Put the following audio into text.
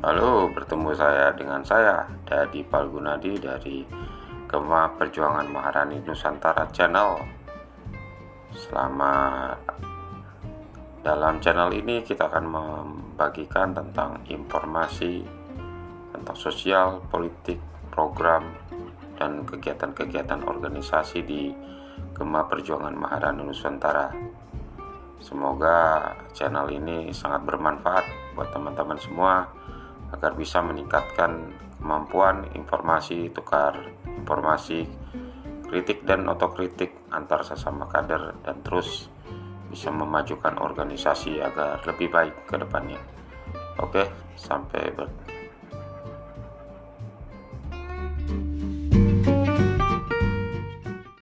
Halo, bertemu saya dengan saya Dadi Palgunadi dari Gema Perjuangan Maharani Nusantara Channel. Selamat dalam channel ini kita akan membagikan tentang informasi tentang sosial, politik, program, dan kegiatan-kegiatan organisasi di Gema Perjuangan Maharani Nusantara. Semoga channel ini sangat bermanfaat buat teman-teman semua agar bisa meningkatkan kemampuan informasi, tukar informasi, kritik dan otokritik antar sesama kader dan terus bisa memajukan organisasi agar lebih baik ke depannya. Oke, sampai bertemu.